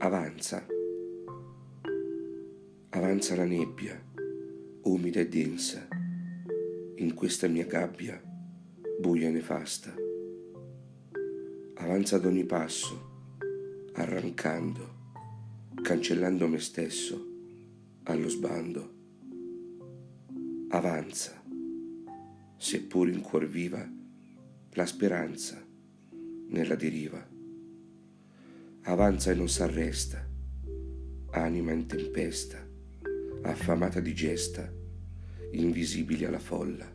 avanza. Avanza la nebbia, umida e densa, in questa mia gabbia, buia e nefasta. Avanza ad ogni passo, arrancando, cancellando me stesso allo sbando. Avanza, seppur in cuor viva, la speranza nella deriva. Avanza e non s'arresta, anima in tempesta, affamata di gesta, invisibili alla folla.